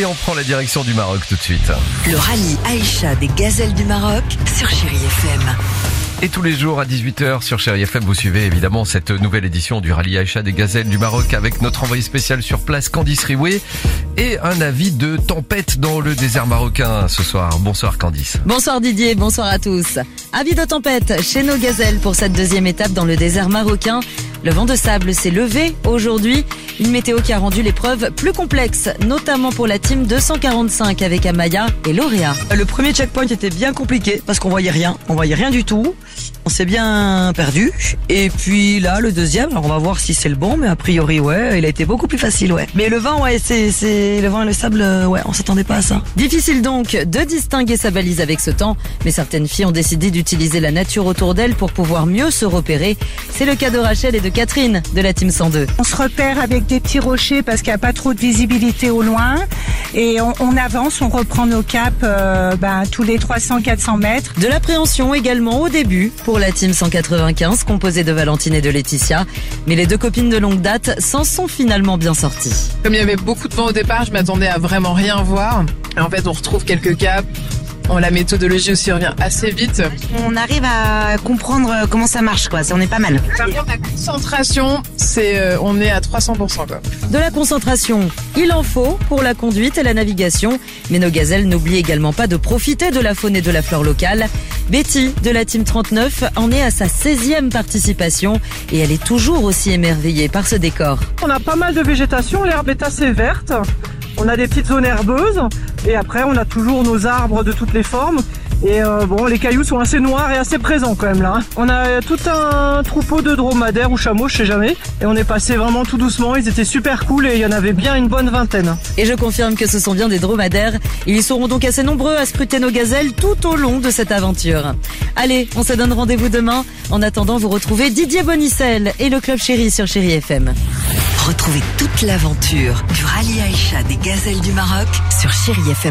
Et on prend la direction du Maroc tout de suite. Le rallye Aïcha des gazelles du Maroc sur Chérie FM. Et tous les jours à 18h sur Chéri FM, vous suivez évidemment cette nouvelle édition du rallye Aïcha des Gazelles du Maroc avec notre envoyé spécial sur place Candice Rioué et un avis de tempête dans le désert marocain ce soir. Bonsoir Candice. Bonsoir Didier, bonsoir à tous. Avis de tempête chez nos gazelles pour cette deuxième étape dans le désert marocain. Le vent de sable s'est levé aujourd'hui. Une météo qui a rendu l'épreuve plus complexe, notamment pour la team 245 avec Amaya et Lauréat. Le premier checkpoint était bien compliqué parce qu'on voyait rien, on voyait rien du tout. On s'est bien perdu. Et puis là, le deuxième, alors on va voir si c'est le bon, mais a priori, ouais, il a été beaucoup plus facile, ouais. Mais le vent, ouais, c'est, le vent et le sable, euh, ouais, on s'attendait pas à ça. Difficile donc de distinguer sa balise avec ce temps, mais certaines filles ont décidé d'utiliser la nature autour d'elles pour pouvoir mieux se repérer. C'est le cas de Rachel et de Catherine de la team 102. On se repère avec des petits rochers parce qu'il n'y a pas trop de visibilité au loin. Et on, on avance, on reprend nos caps euh, ben, tous les 300-400 mètres. De l'appréhension également au début pour la team 195 composée de Valentine et de Laetitia. Mais les deux copines de longue date s'en sont finalement bien sorties. Comme il y avait beaucoup de vent au départ, je m'attendais à vraiment rien voir. Et en fait, on retrouve quelques caps. Bon, la méthodologie aussi revient assez vite. On arrive à comprendre comment ça marche, quoi. On est pas mal. Par contre, la concentration, c'est, euh, on est à 300%, quoi. De la concentration, il en faut pour la conduite et la navigation. Mais nos gazelles n'oublient également pas de profiter de la faune et de la flore locale. Betty de la Team 39 en est à sa 16e participation et elle est toujours aussi émerveillée par ce décor. On a pas mal de végétation, l'herbe est assez verte. On a des petites zones herbeuses et après on a toujours nos arbres de toutes les formes. Et euh, bon, les cailloux sont assez noirs et assez présents quand même là. hein. On a tout un troupeau de dromadaires ou chameaux, je sais jamais. Et on est passé vraiment tout doucement. Ils étaient super cool et il y en avait bien une bonne vingtaine. Et je confirme que ce sont bien des dromadaires. Ils seront donc assez nombreux à scruter nos gazelles tout au long de cette aventure. Allez, on se donne rendez-vous demain. En attendant, vous retrouvez Didier Bonicel et le Club Chéri sur Chéri FM. Retrouvez toute l'aventure du rallye Aïcha des gazelles du Maroc sur Chérie FM.